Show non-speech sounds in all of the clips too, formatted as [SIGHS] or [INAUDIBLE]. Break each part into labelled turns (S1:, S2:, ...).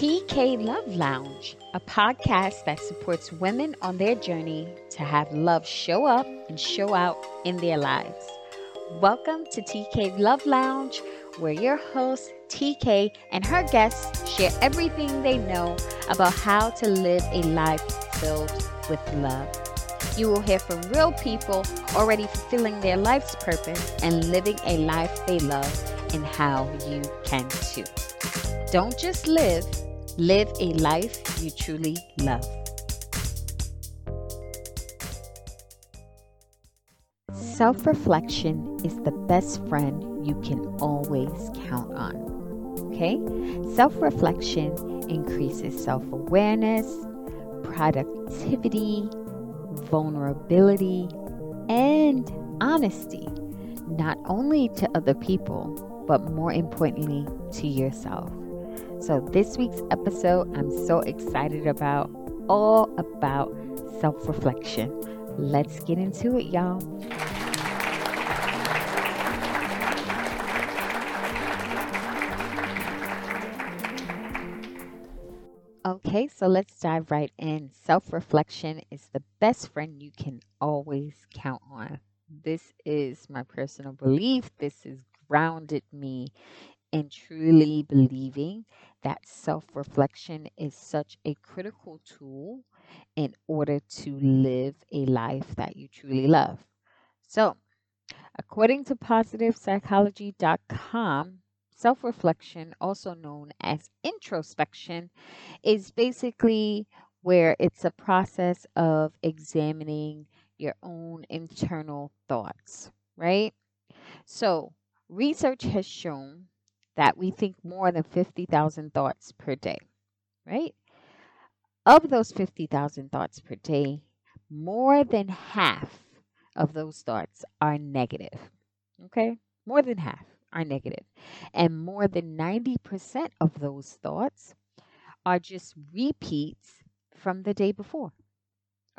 S1: TK Love Lounge, a podcast that supports women on their journey to have love show up and show out in their lives. Welcome to TK Love Lounge, where your host TK and her guests share everything they know about how to live a life filled with love. You will hear from real people already fulfilling their life's purpose and living a life they love, and how you can too. Don't just live, live a life you truly love. Self reflection is the best friend you can always count on. Okay? Self reflection increases self awareness, productivity, vulnerability, and honesty, not only to other people, but more importantly, to yourself. So, this week's episode, I'm so excited about all about self reflection. Let's get into it, y'all. Okay, so let's dive right in. Self reflection is the best friend you can always count on. This is my personal belief. This has grounded me in truly believing that self reflection is such a critical tool in order to live a life that you truly love. So, according to positivepsychology.com, self reflection, also known as introspection, is basically where it's a process of examining your own internal thoughts, right? So, research has shown that we think more than 50,000 thoughts per day, right? Of those 50,000 thoughts per day, more than half of those thoughts are negative, okay? More than half are negative. And more than 90% of those thoughts are just repeats from the day before.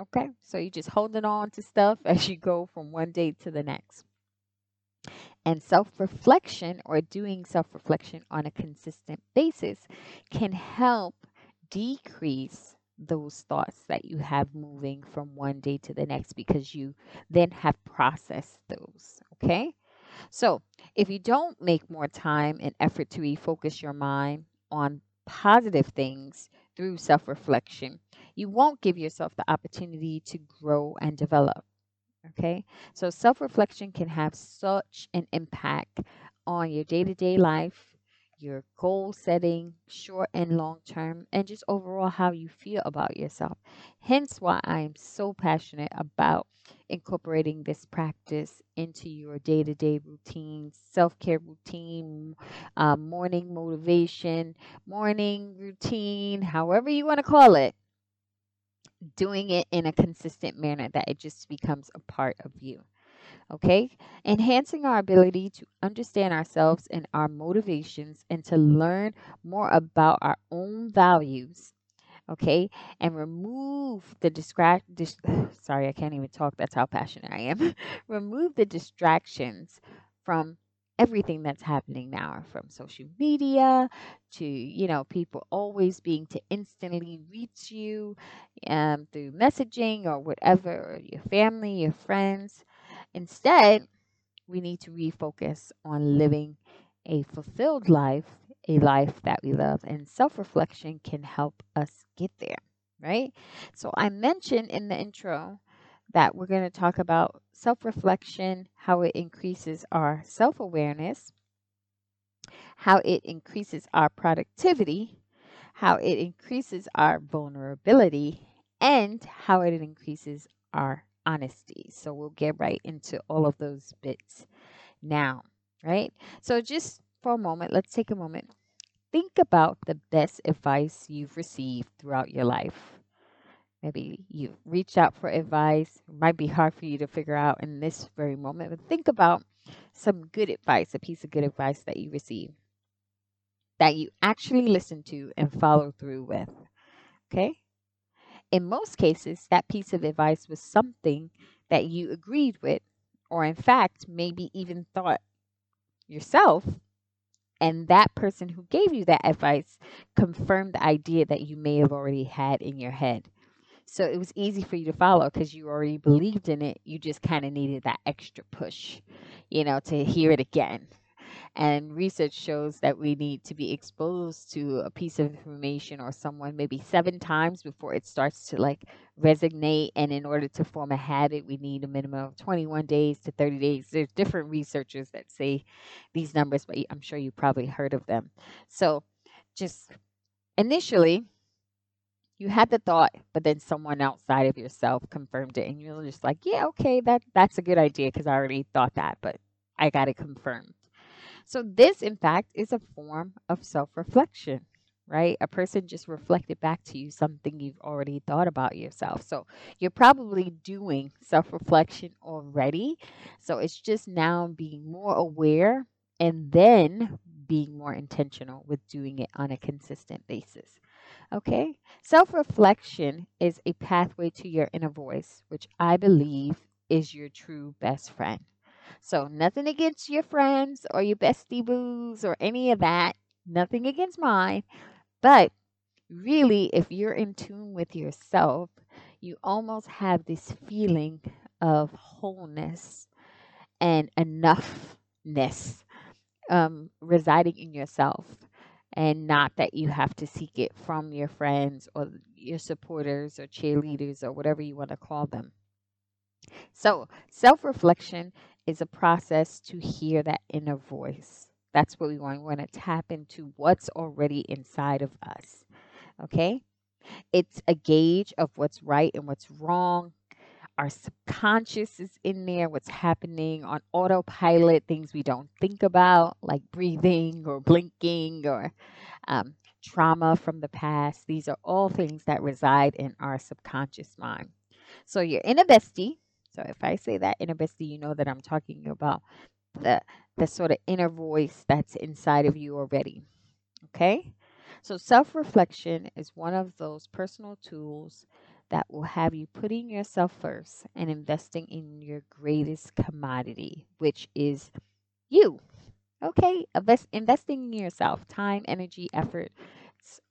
S1: Okay? So you're just holding on to stuff [LAUGHS] as you go from one day to the next. And self reflection or doing self reflection on a consistent basis can help decrease those thoughts that you have moving from one day to the next because you then have processed those. Okay? So, if you don't make more time and effort to refocus your mind on positive things through self reflection, you won't give yourself the opportunity to grow and develop. Okay, so self reflection can have such an impact on your day to day life, your goal setting, short and long term, and just overall how you feel about yourself. Hence, why I am so passionate about incorporating this practice into your day to day routine, self care routine, uh, morning motivation, morning routine, however you want to call it. Doing it in a consistent manner that it just becomes a part of you okay? Enhancing our ability to understand ourselves and our motivations and to learn more about our own values, okay? And remove the distract dis- [SIGHS] sorry, I can't even talk. That's how passionate I am. [LAUGHS] remove the distractions from everything that's happening now from social media to you know people always being to instantly reach you um, through messaging or whatever or your family your friends Instead, we need to refocus on living a fulfilled life, a life that we love, and self reflection can help us get there, right? So, I mentioned in the intro that we're going to talk about self reflection, how it increases our self awareness, how it increases our productivity, how it increases our vulnerability, and how it increases our honesty. So we'll get right into all of those bits now, right? So just for a moment, let's take a moment. Think about the best advice you've received throughout your life. Maybe you've reached out for advice. It might be hard for you to figure out in this very moment, but think about some good advice, a piece of good advice that you received that you actually listened to and followed through with. Okay? in most cases, that piece of advice was something that you agreed with, or in fact, maybe even thought yourself And that person who gave you that advice confirmed the idea that you may have already had in your head. So it was easy for you to follow because you already believed in it. You just kind of needed that extra push, you know, to hear it again. And research shows that we need to be exposed to a piece of information or someone maybe seven times before it starts to like resonate. And in order to form a habit, we need a minimum of 21 days to 30 days. There's different researchers that say these numbers, but I'm sure you probably heard of them. So just initially, you had the thought, but then someone outside of yourself confirmed it, and you're just like, yeah, okay, that that's a good idea because I already thought that, but I got it confirmed. So, this, in fact, is a form of self reflection, right? A person just reflected back to you something you've already thought about yourself. So, you're probably doing self reflection already. So, it's just now being more aware and then being more intentional with doing it on a consistent basis. Okay? Self reflection is a pathway to your inner voice, which I believe is your true best friend. So, nothing against your friends or your bestie boos or any of that. Nothing against mine. But really, if you're in tune with yourself, you almost have this feeling of wholeness and enoughness um, residing in yourself. And not that you have to seek it from your friends or your supporters or cheerleaders or whatever you want to call them. So, self reflection is a process to hear that inner voice. That's what we want. We want to tap into what's already inside of us. Okay? It's a gauge of what's right and what's wrong. Our subconscious is in there, what's happening on autopilot, things we don't think about, like breathing or blinking or um, trauma from the past. These are all things that reside in our subconscious mind. So, your inner bestie so if I say that inner bestie, you know that I'm talking about the the sort of inner voice that's inside of you already. Okay? So self-reflection is one of those personal tools that will have you putting yourself first and investing in your greatest commodity, which is you. Okay? Invest, investing in yourself, time, energy, effort,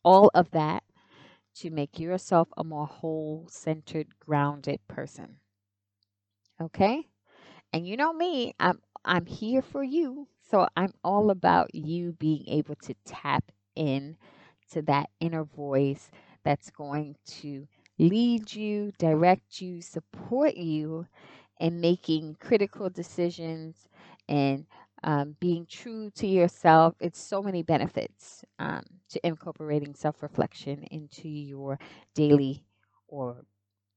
S1: all of that to make yourself a more whole, centered, grounded person. Okay? And you know me, I'm I'm here for you. So I'm all about you being able to tap in to that inner voice that's going to lead you, direct you, support you in making critical decisions and um, being true to yourself. It's so many benefits um, to incorporating self reflection into your daily or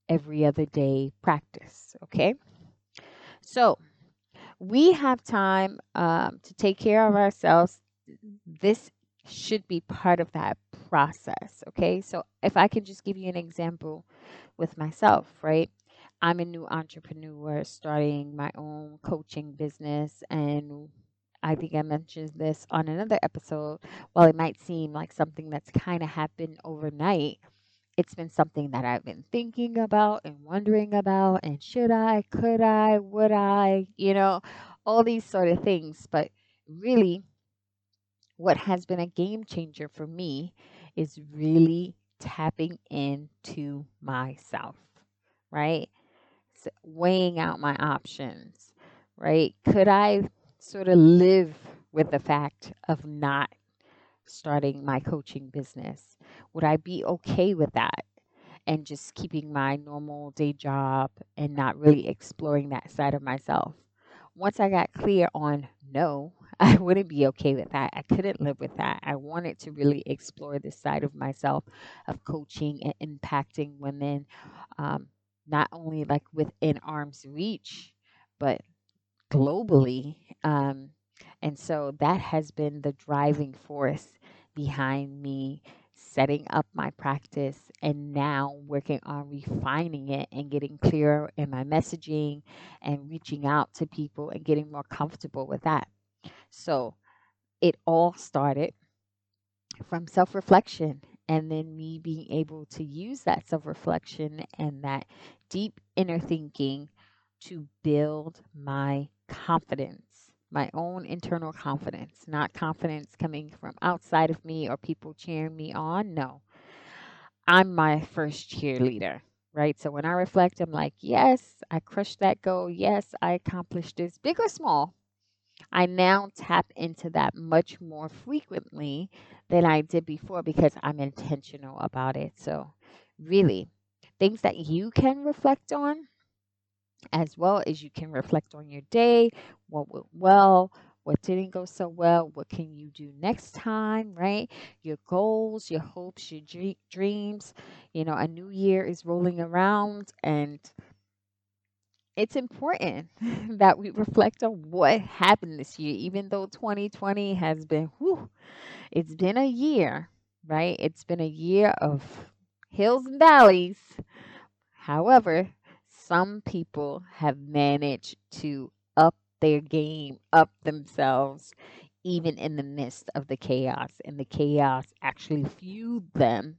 S1: every other day practice. Okay. So we have time um, to take care of ourselves. This should be part of that process. Okay. So if I can just give you an example with myself, right? I'm a new entrepreneur starting my own coaching business and I think I mentioned this on another episode. While it might seem like something that's kind of happened overnight, it's been something that I've been thinking about and wondering about and should I, could I, would I, you know, all these sort of things. But really, what has been a game changer for me is really tapping into myself, right? So weighing out my options, right? Could I sort of live with the fact of not starting my coaching business? Would I be okay with that? And just keeping my normal day job and not really exploring that side of myself. Once I got clear on no, I wouldn't be okay with that. I couldn't live with that. I wanted to really explore this side of myself of coaching and impacting women, um, not only like within arm's reach, but globally. Um, and so that has been the driving force behind me setting up my practice and now working on refining it and getting clearer in my messaging and reaching out to people and getting more comfortable with that. So it all started from self reflection and then me being able to use that self reflection and that deep inner thinking to build my confidence my own internal confidence, not confidence coming from outside of me or people cheering me on. No, I'm my first cheerleader, right? So when I reflect, I'm like, yes, I crushed that goal. Yes, I accomplished this, big or small. I now tap into that much more frequently than I did before because I'm intentional about it. So, really, things that you can reflect on as well as you can reflect on your day, what went well, what didn't go so well, what can you do next time, right? Your goals, your hopes, your dreams. You know, a new year is rolling around and it's important [LAUGHS] that we reflect on what happened this year, even though 2020 has been, whew, it's been a year, right? It's been a year of hills and valleys. However, some people have managed to up their game, up themselves, even in the midst of the chaos. And the chaos actually fueled them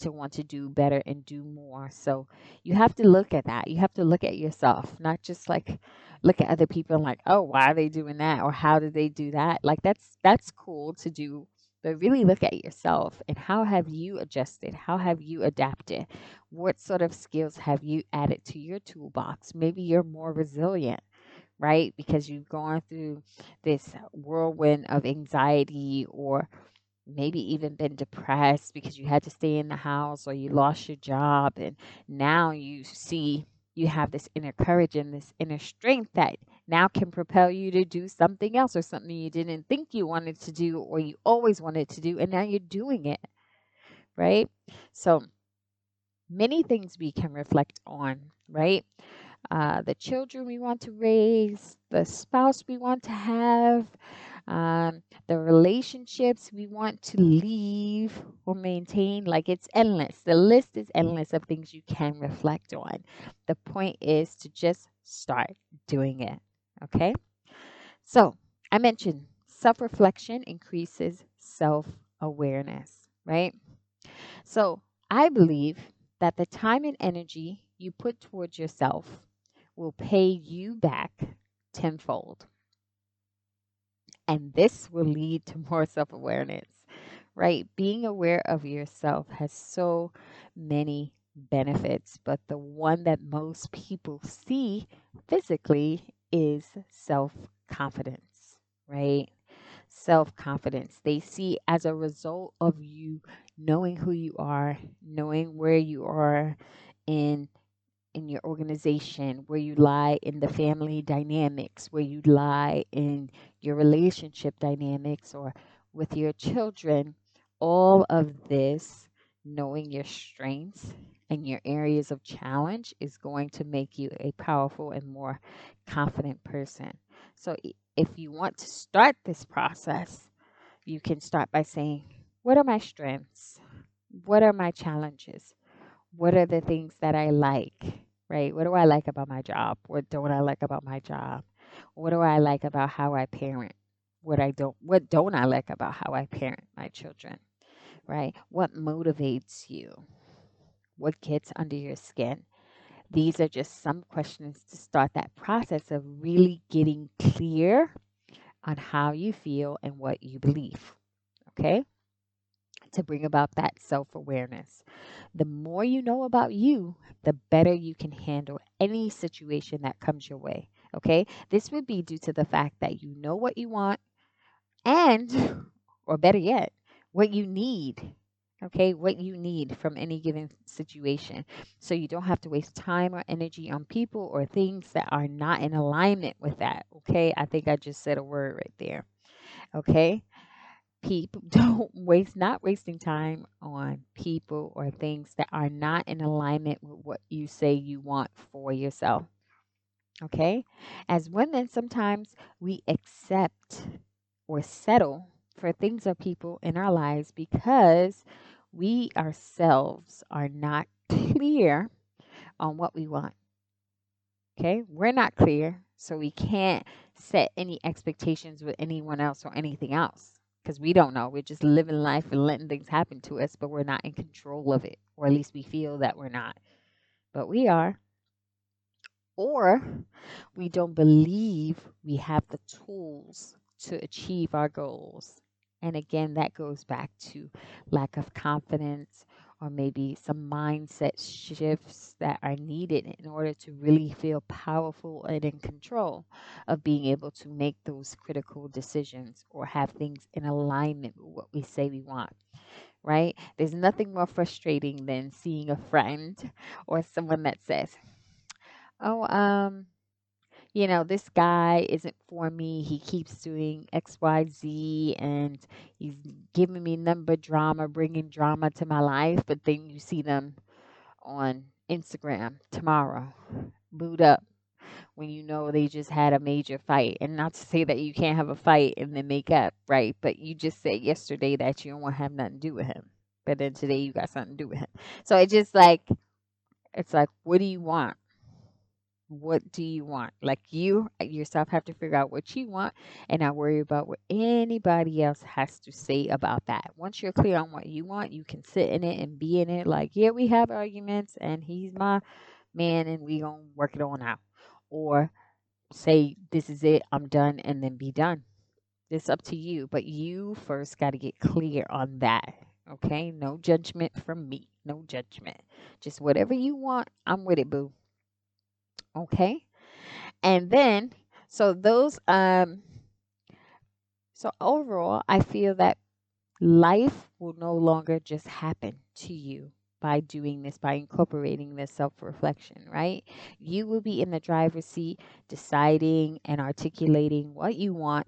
S1: to want to do better and do more. So you have to look at that. You have to look at yourself, not just like look at other people and like, oh, why are they doing that? Or how did they do that? Like that's that's cool to do but really look at yourself and how have you adjusted? How have you adapted? What sort of skills have you added to your toolbox? Maybe you're more resilient, right? Because you've gone through this whirlwind of anxiety or maybe even been depressed because you had to stay in the house or you lost your job and now you see you have this inner courage and this inner strength that now can propel you to do something else or something you didn't think you wanted to do or you always wanted to do and now you're doing it right? So many things we can reflect on right? Uh, the children we want to raise the spouse we want to have um, the relationships we want to leave or maintain. Like it's endless. The list is endless of things you can reflect on. The point is to just start doing it. Okay? So I mentioned self reflection increases self awareness, right? So I believe that the time and energy you put towards yourself will pay you back tenfold. And this will lead to more self awareness, right? Being aware of yourself has so many benefits, but the one that most people see physically is self confidence, right? Self confidence. They see as a result of you knowing who you are, knowing where you are in in your organization, where you lie in the family dynamics, where you lie in your relationship dynamics or with your children, all of this, knowing your strengths and your areas of challenge, is going to make you a powerful and more confident person. So, if you want to start this process, you can start by saying, What are my strengths? What are my challenges? What are the things that I like? Right? What do I like about my job? What don't I like about my job? What do I like about how I parent? What I don't what don't I like about how I parent my children? Right? What motivates you? What gets under your skin? These are just some questions to start that process of really getting clear on how you feel and what you believe. Okay? To bring about that self awareness. The more you know about you, the better you can handle any situation that comes your way. Okay? This would be due to the fact that you know what you want and, or better yet, what you need. Okay? What you need from any given situation. So you don't have to waste time or energy on people or things that are not in alignment with that. Okay? I think I just said a word right there. Okay? People [LAUGHS] don't waste not wasting time on people or things that are not in alignment with what you say you want for yourself okay? As women sometimes we accept or settle for things or people in our lives because we ourselves are not [LAUGHS] clear on what we want okay? We're not clear so we can't set any expectations with anyone else or anything else because we don't know. We're just living life and letting things happen to us, but we're not in control of it, or at least we feel that we're not. But we are. or we don't believe we have the tools to achieve our goals. And again, that goes back to lack of confidence or maybe some mindset shifts that are needed in order to really feel powerful and in control of being able to make those critical decisions or have things in alignment with what we say we want. Right? There's nothing more frustrating than seeing a friend [LAUGHS] or someone that says, Oh, um, you know, this guy isn't for me. He keeps doing XYZ and he's giving me number drama, bringing drama to my life. But then you see them on Instagram tomorrow, boot up when you know they just had a major fight. And not to say that you can't have a fight and then make up, right? But you just said yesterday that you don't want to have nothing to do with him. But then today you got something to do with him. So it's just like, it's like, what do you want? What do you want? Like you uh, yourself have to figure out what you want and not worry about what anybody else has to say about that. Once you're clear on what you want, you can sit in it and be in it like, yeah, we have arguments and he's my man and we to work it on out. Or say this is it, I'm done and then be done. It's up to you, but you first got to get clear on that. Okay? No judgment from me. No judgment. Just whatever you want, I'm with it, boo. Okay. And then, so those, um, so overall, I feel that life will no longer just happen to you by doing this, by incorporating this self reflection, right? You will be in the driver's seat deciding and articulating what you want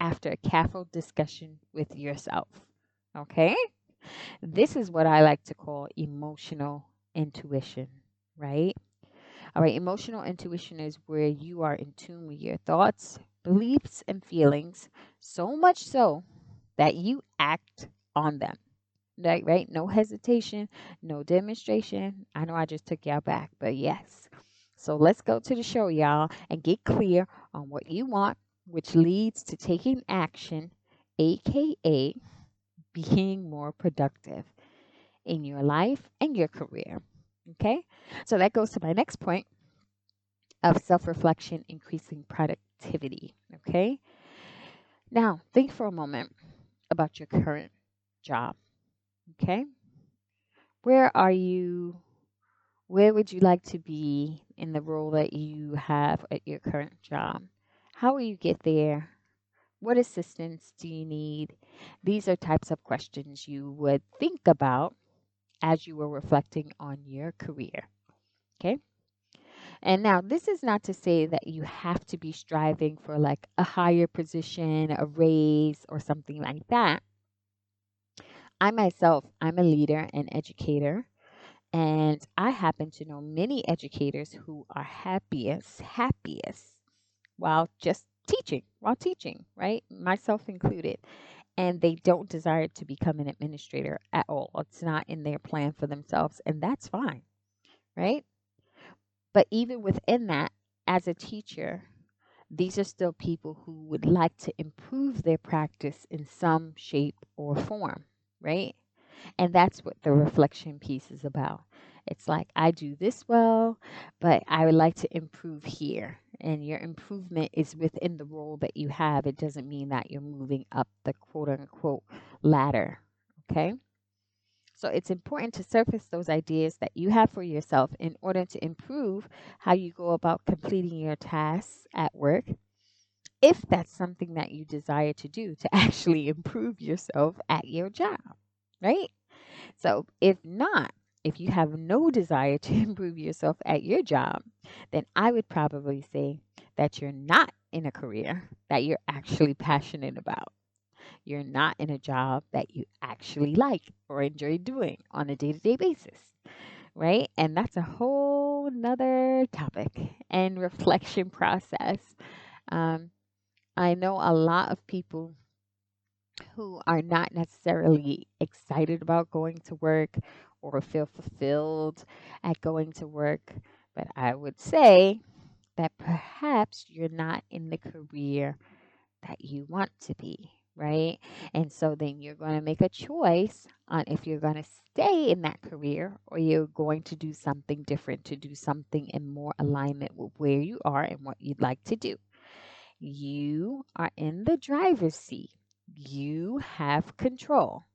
S1: after a careful discussion with yourself. Okay? This is what I like to call emotional intuition, right? All right, emotional intuition is where you are in tune with your thoughts, beliefs, and feelings, so much so that you act on them. Right, right? No hesitation, no demonstration. I know I just took y'all back, but yes. So let's go to the show, y'all, and get clear on what you want, which leads to taking action, aka being more productive in your life and your career. Okay, so that goes to my next point of self reflection, increasing productivity. Okay, now think for a moment about your current job. Okay, where are you? Where would you like to be in the role that you have at your current job? How will you get there? What assistance do you need? These are types of questions you would think about as you were reflecting on your career. Okay? And now, this is not to say that you have to be striving for like a higher position, a raise, or something like that. I myself, I'm a leader and educator, and I happen to know many educators who are happiest, happiest while just teaching, while teaching, right? Myself included and they don't desire to become an administrator at all. It's not in their plan for themselves, and that's fine, right? But even within that, as a teacher, these are still people who would like to improve their practice in some shape or form, right? And that's what the reflection piece is about. It's like, I do this well, but I would like to improve here. And your improvement is within the role that you have. It doesn't mean that you're moving up the quote unquote ladder. Okay? So it's important to surface those ideas that you have for yourself in order to improve how you go about completing your tasks at work. If that's something that you desire to do to [LAUGHS] actually improve yourself at your job, right? So if not, if you have no desire to [LAUGHS] improve yourself at your job, then I would probably say that you're not in a career that you're actually passionate about. You're not in a job that you actually like or enjoy doing on a day to day basis, right? And that's a whole nother topic and reflection [LAUGHS] process. Um, I know a lot of people who are not necessarily excited about going to work or feel fulfilled at going to work. But I would say that perhaps you're not in the career that you want to be, right? And so then you're going to make a choice on if you're going to stay in that career or you're going to do something different, to do something in more alignment with where you are and what you'd like to do. You are in the driver's seat, you have control.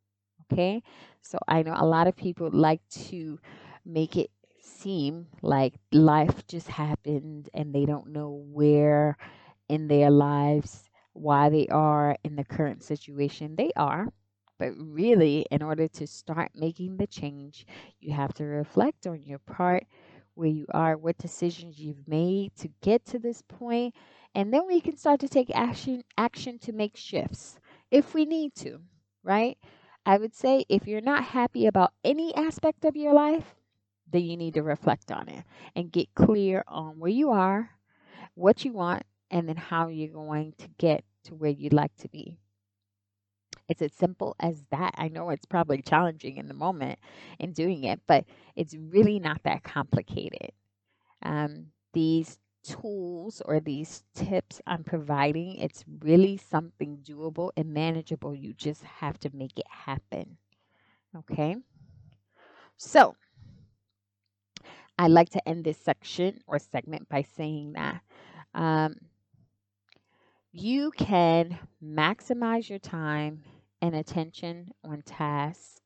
S1: Okay, so I know a lot of people like to make it seem like life just happened and they don't know where in their lives why they are in the current situation they are. But really, in order to start making the change, you have to reflect on your part, where you are, what decisions you've made to get to this point, and then we can start to take action action to make shifts if we need to, right? I would say if you're not happy about any aspect of your life, then you need to reflect on it and get clear on where you are, what you want, and then how you're going to get to where you'd like to be. It's as simple as that. I know it's probably challenging in the moment in doing it, but it's really not that complicated. Um, these tools or these tips I'm providing, it's really something doable and manageable. You just have to make it happen. Okay? So, I like to end this section or segment by saying that um, you can maximize your time and attention on tasks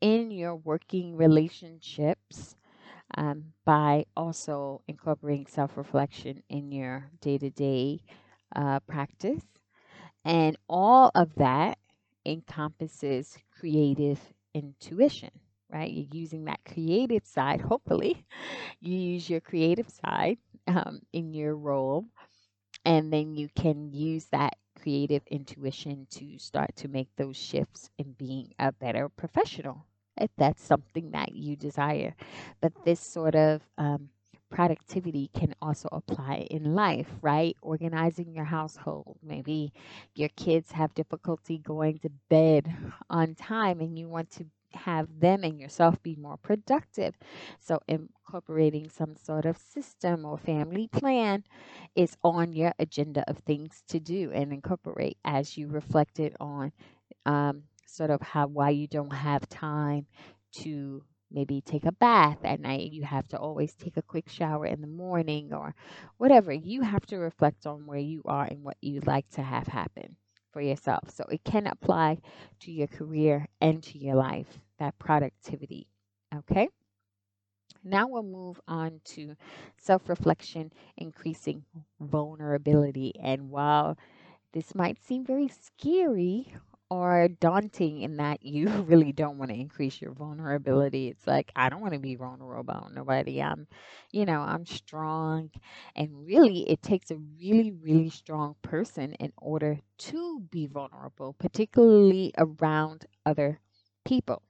S1: in your working relationships um, by also incorporating self reflection in your day to day practice. And all of that encompasses creative intuition, right? You're using that creative side, [LAUGHS] hopefully, you use your creative side um, in your role and then you can use that creative intuition to start to make those shifts in being a better professional if that's something that you desire. But this sort of um, productivity can also apply in life, right? Organizing your household. Maybe your kids have difficulty going to bed on time and you want to have them and yourself be more productive. So, incorporating some sort of system or family plan is on your agenda of things to do and incorporate as you reflected on um, sort of how why you don't have time to maybe take a bath at night you have to always take a quick shower in the morning or whatever you have to reflect on where you are and what you'd like to have happen for yourself. So it can apply to your career and to your life, that productivity. Okay? Now we'll move on to self reflection, increasing vulnerability. And while this might seem very scary or daunting in that you [LAUGHS] really don't want to increase your vulnerability. It's like, I don't want to be vulnerable about nobody. I'm, you know, I'm strong. And really, it takes a really, really strong person in order to be vulnerable, particularly around other people.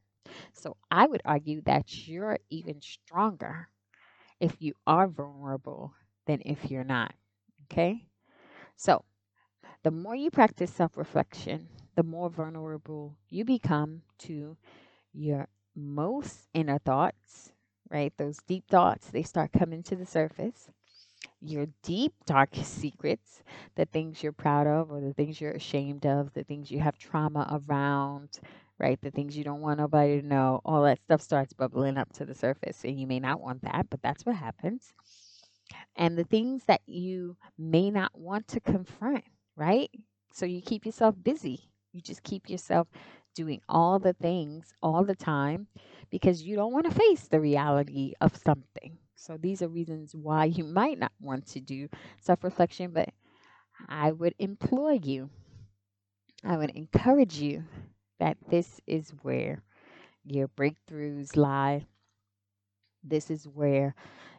S1: So I would argue that you're even stronger if you are vulnerable than if you're not. Okay? So, the more you practice self reflection, the more vulnerable you become to your most inner thoughts, right? Those deep thoughts, they start coming to the surface. Your deep, dark secrets, the things you're proud of or the things you're ashamed of, the things you have trauma around, right? The things you don't want nobody to know, all that stuff starts bubbling up to the surface. And you may not want that, but that's what happens. And the things that you may not want to confront, right? So you keep yourself busy you just keep yourself doing all the things all the time because you don't want to face the reality of something. So these are reasons why you might not want to do self reflection, but I would implore you, I would encourage you that this is where your breakthroughs lie. This is where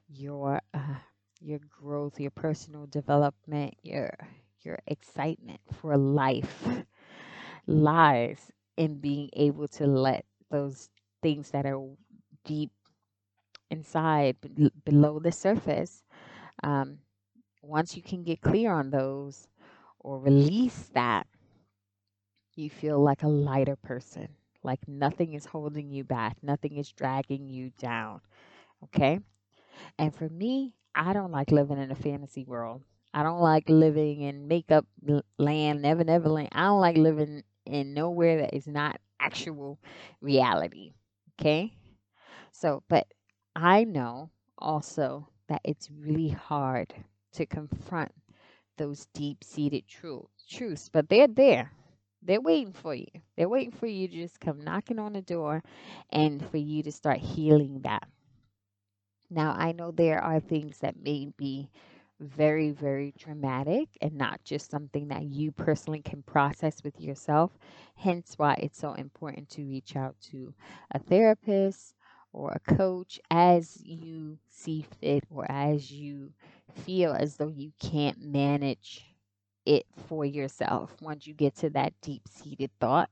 S1: your uh, your growth, your personal development, your your excitement for life lies in being able to let those things that are deep inside b- below the surface um, once you can get clear on those or release that you feel like a lighter person like nothing is holding you back nothing is dragging you down okay and for me i don't like living in a fantasy world I don't like living in makeup land, never, never land. I don't like living in nowhere that is not actual reality. Okay. So, but I know also that it's really hard to confront those deep seated truths, truths, but they're there. They're waiting for you. They're waiting for you to just come knocking on the door and for you to start healing that. Now, I know there are things that may be very, very dramatic and not just something that you personally can process with yourself. Hence, why it's so important to reach out to a therapist or a coach as you see fit or as you feel as though you can't manage it for yourself once you get to that deep seated thought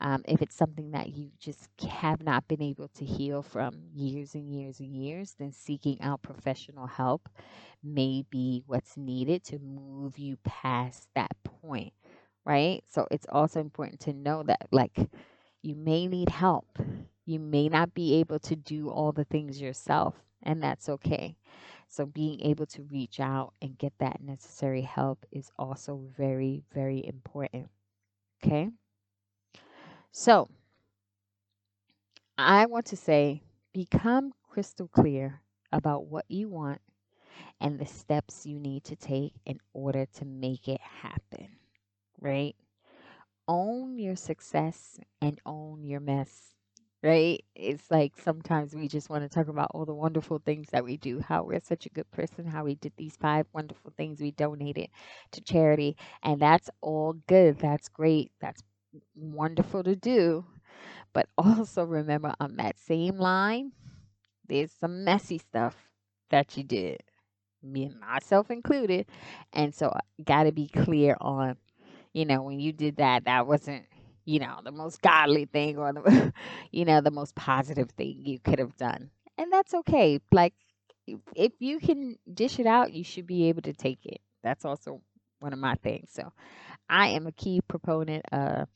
S1: um, if it's something that you just have not been able to heal from years and years and years, then seeking out professional help may be what's needed to move you past that point, right? So it's also important to know that, like, you may need help. You may not be able to do all the things yourself, and that's okay. So, being able to reach out and get that necessary help is also very, very important. Okay. So, I want to say become crystal clear about what you want and the steps you need to take in order to make it happen, right? Own your success and own your mess, right? It's like sometimes we just want to talk about all the wonderful things that we do, how we're such a good person, how we did these five wonderful things we donated to charity, and that's all good. That's great. That's wonderful to do. But [LAUGHS] also remember on that same line, there's some messy stuff that you did, me and myself included. And so uh, got to be clear on, you know, when you did that, that wasn't, you know, the most godly thing or the, [LAUGHS] you know, the most positive thing you could have done. And that's okay. Like, if you can dish it out, you should be able to take it. That's also one of my things. So I am a key proponent of,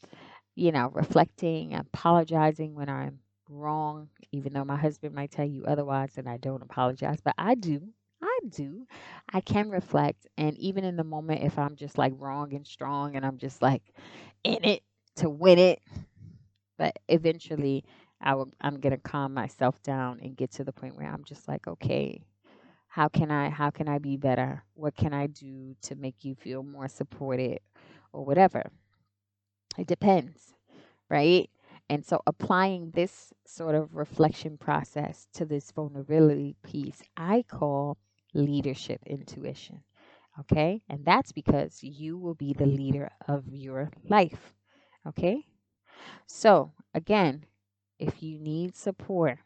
S1: you know, reflecting, apologizing when I'm wrong, even though my husband might tell you otherwise and I don't apologize, but I do. I do. I can reflect. And even in the moment, if I'm just like wrong and strong and I'm just like in it to win it, but eventually I will, I'm going to calm myself down and get to the point where I'm just like, okay, how can I how can I be better? What can I do to make you feel more supported or whatever? It depends, right? And so applying this sort of reflection process to this vulnerability piece, I call leadership intuition. Okay? And that's because you will be the leader of your life. Okay? So, again, if you need support,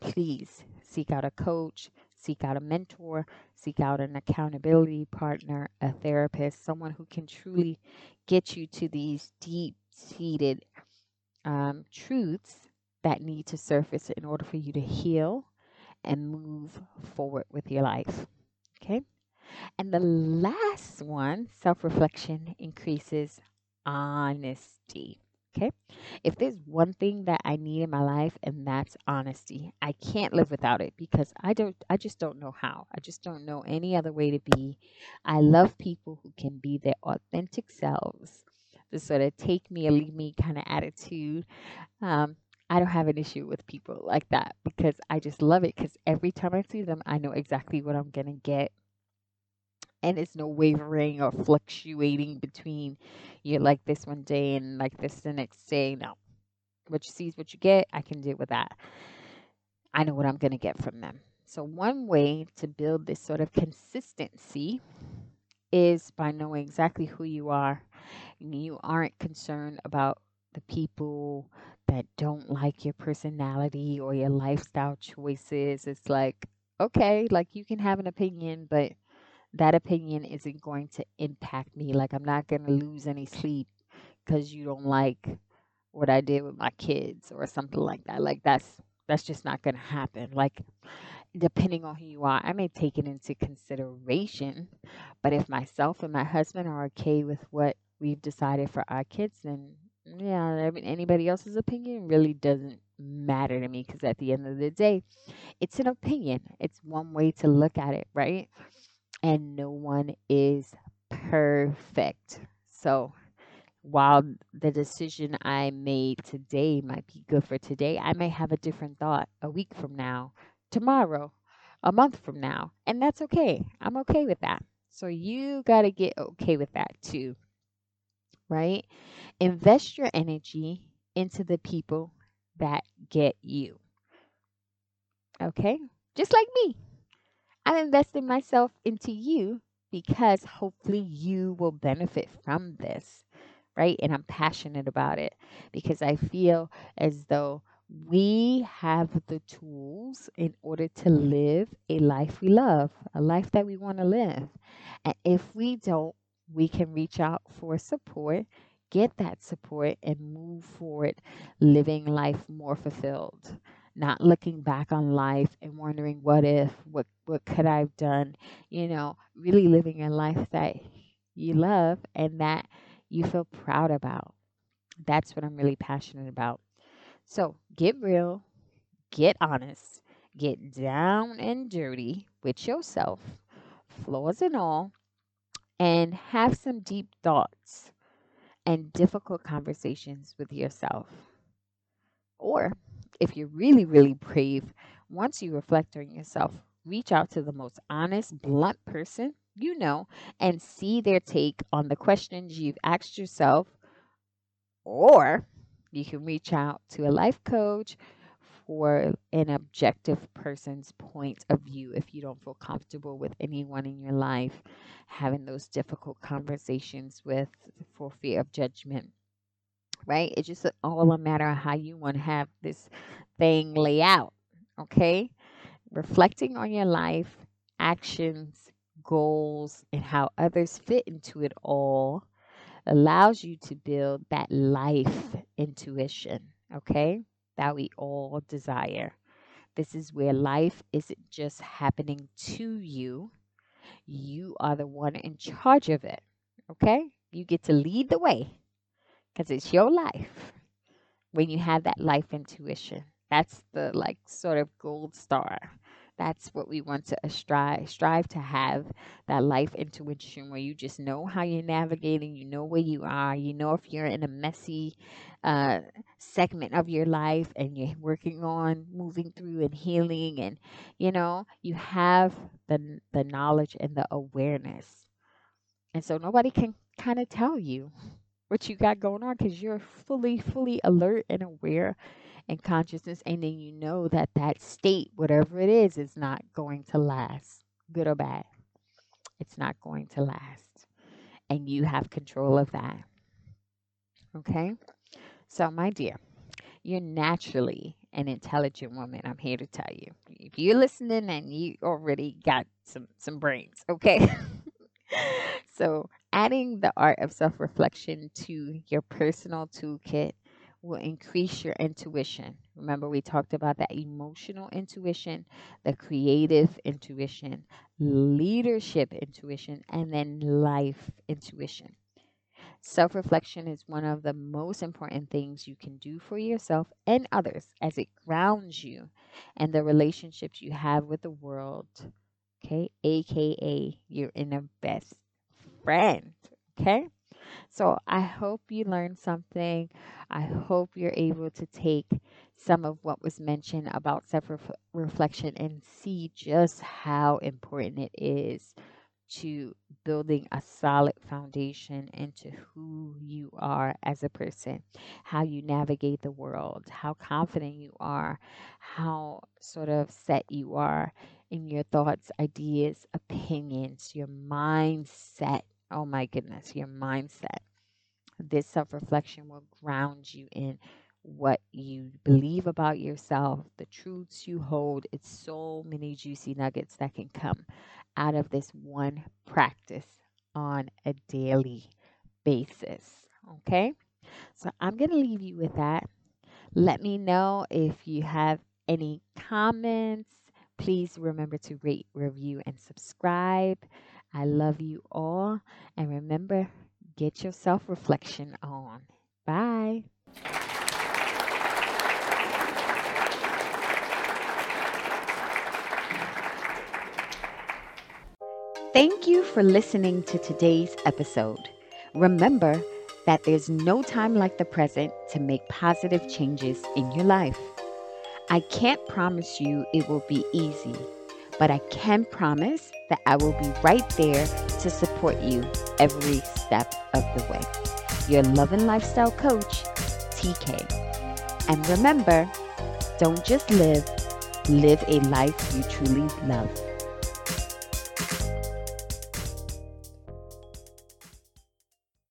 S1: please seek out a coach, seek out a mentor, seek out an accountability partner, a therapist, someone who can truly get you to these deep seated um, truths that need to surface in order for you to heal and move forward with your life. Okay. And the last one, self reflection increases honesty. Okay. If there's one thing that I need in my life and that's honesty, I can't live without it because I don't I just don't know how. I just don't know any other way to be. I love people who can be their authentic selves. The sort of take me or leave me kind of attitude. Um, I don't have an issue with people like that because I just love it because every time I see them, I know exactly what I'm going to get and it's no wavering or fluctuating between you're like this one day and like this the next day. No. What you see is what you get. I can deal with that. I know what I'm going to get from them. So, one way to build this sort of consistency is by knowing exactly who you are. You aren't concerned about the people that don't like your personality or your lifestyle choices. It's like, okay, like you can have an opinion, but that opinion isn't going to impact me. Like, I'm not going to lose any sleep because you don't like what I did with my kids or something like that. Like, that's that's just not going to happen. Like, depending on who you are, I may take it into consideration. But if myself and my husband are okay with what we've decided for our kids, then yeah, anybody else's opinion really doesn't matter to me because at the end of the day, it's an opinion. It's one way to look at it, right? And no one is perfect. So, while the decision I made today might be good for today, I may have a different thought a week from now, tomorrow, a month from now. And that's okay. I'm okay with that. So you got to get okay with that too. Right? Invest your energy into the people that get you. Okay? Just like me. I'm investing myself into you because hopefully you will benefit from this right? And I'm passionate about it because I feel as though we have the tools in order to live a life we love, a life that we want to live. And if we don't, we can reach out for support, get that support, and move forward living life more fulfilled. Not looking back on life and wondering what if, what what could I have done, you know, really living a life that you love and that you feel proud about. That's what I'm really passionate about. So get real, get honest, get down and dirty with yourself, flaws and all, and have some deep thoughts and difficult conversations with yourself. Or if you're really, really brave, once you reflect on yourself, reach out to the most honest, blunt person you know and see their take on the questions you've asked yourself. Or you can reach out to a life coach for an objective person's point of view if you don't feel comfortable with anyone in your life having those difficult conversations with for fear of judgment right? It's just all mm. a matter of how you want to have this thing lay out okay? Reflecting on your life actions goals, and how others fit into it all allows you to build that life intuition, okay, that we all desire. This is where life isn't just happening to you, you are the one in charge of it, okay? You get to lead the way because it's your life when you have that life intuition. That's the like sort of gold star that's what we want to strive strive to have that life intuition where you just know how you're navigating you know where you are you know if you're in a messy uh, segment of your life and you're working on moving through and healing and you know you have the the knowledge and the awareness and so nobody can kind of tell you what you got going on because you're fully fully alert and aware and consciousness and then you know that that state whatever it is is not going to last good or bad. It's not going to last and you have control of that. Okay? So my dear you're naturally an intelligent woman i'm here to tell you. If you're listening and you already got some some brains okay? [LAUGHS] So adding the art of self-reflection to your personal toolkit will increase your intuition. Remember, we talked about that emotional intuition, the creative intuition, leadership intuition, and then life intuition. Self reflection is one of the most important things you can do for yourself and others as it grounds you and the relationships you have with the world. Okay, aka your inner best friend. Okay. So I hope you learned something. I hope you're able to take some of what was mentioned about self reflection and see just how important it is to building a solid foundation into who you are as a person, how you navigate the world, how confident you are, how sort of set you are in your thoughts, ideas, opinions, your mindset Oh my goodness, your mindset. This self reflection will ground you in what you believe about yourself, the truths you hold. It's so many juicy nuggets that can come out of this one practice on a daily basis. Okay? So I'm going to leave you with that. Let me know if you have any comments. Please remember to rate, review, and subscribe. I love you all. And remember, get your self reflection on. Bye. Thank you for listening to today's episode. Remember that there's no time like the present to make positive changes in your life. I can't promise you it will be easy, but I can promise that I will be right there to support you every step of the way. Your love and lifestyle coach, TK. And remember, don't just live, live a life you truly love.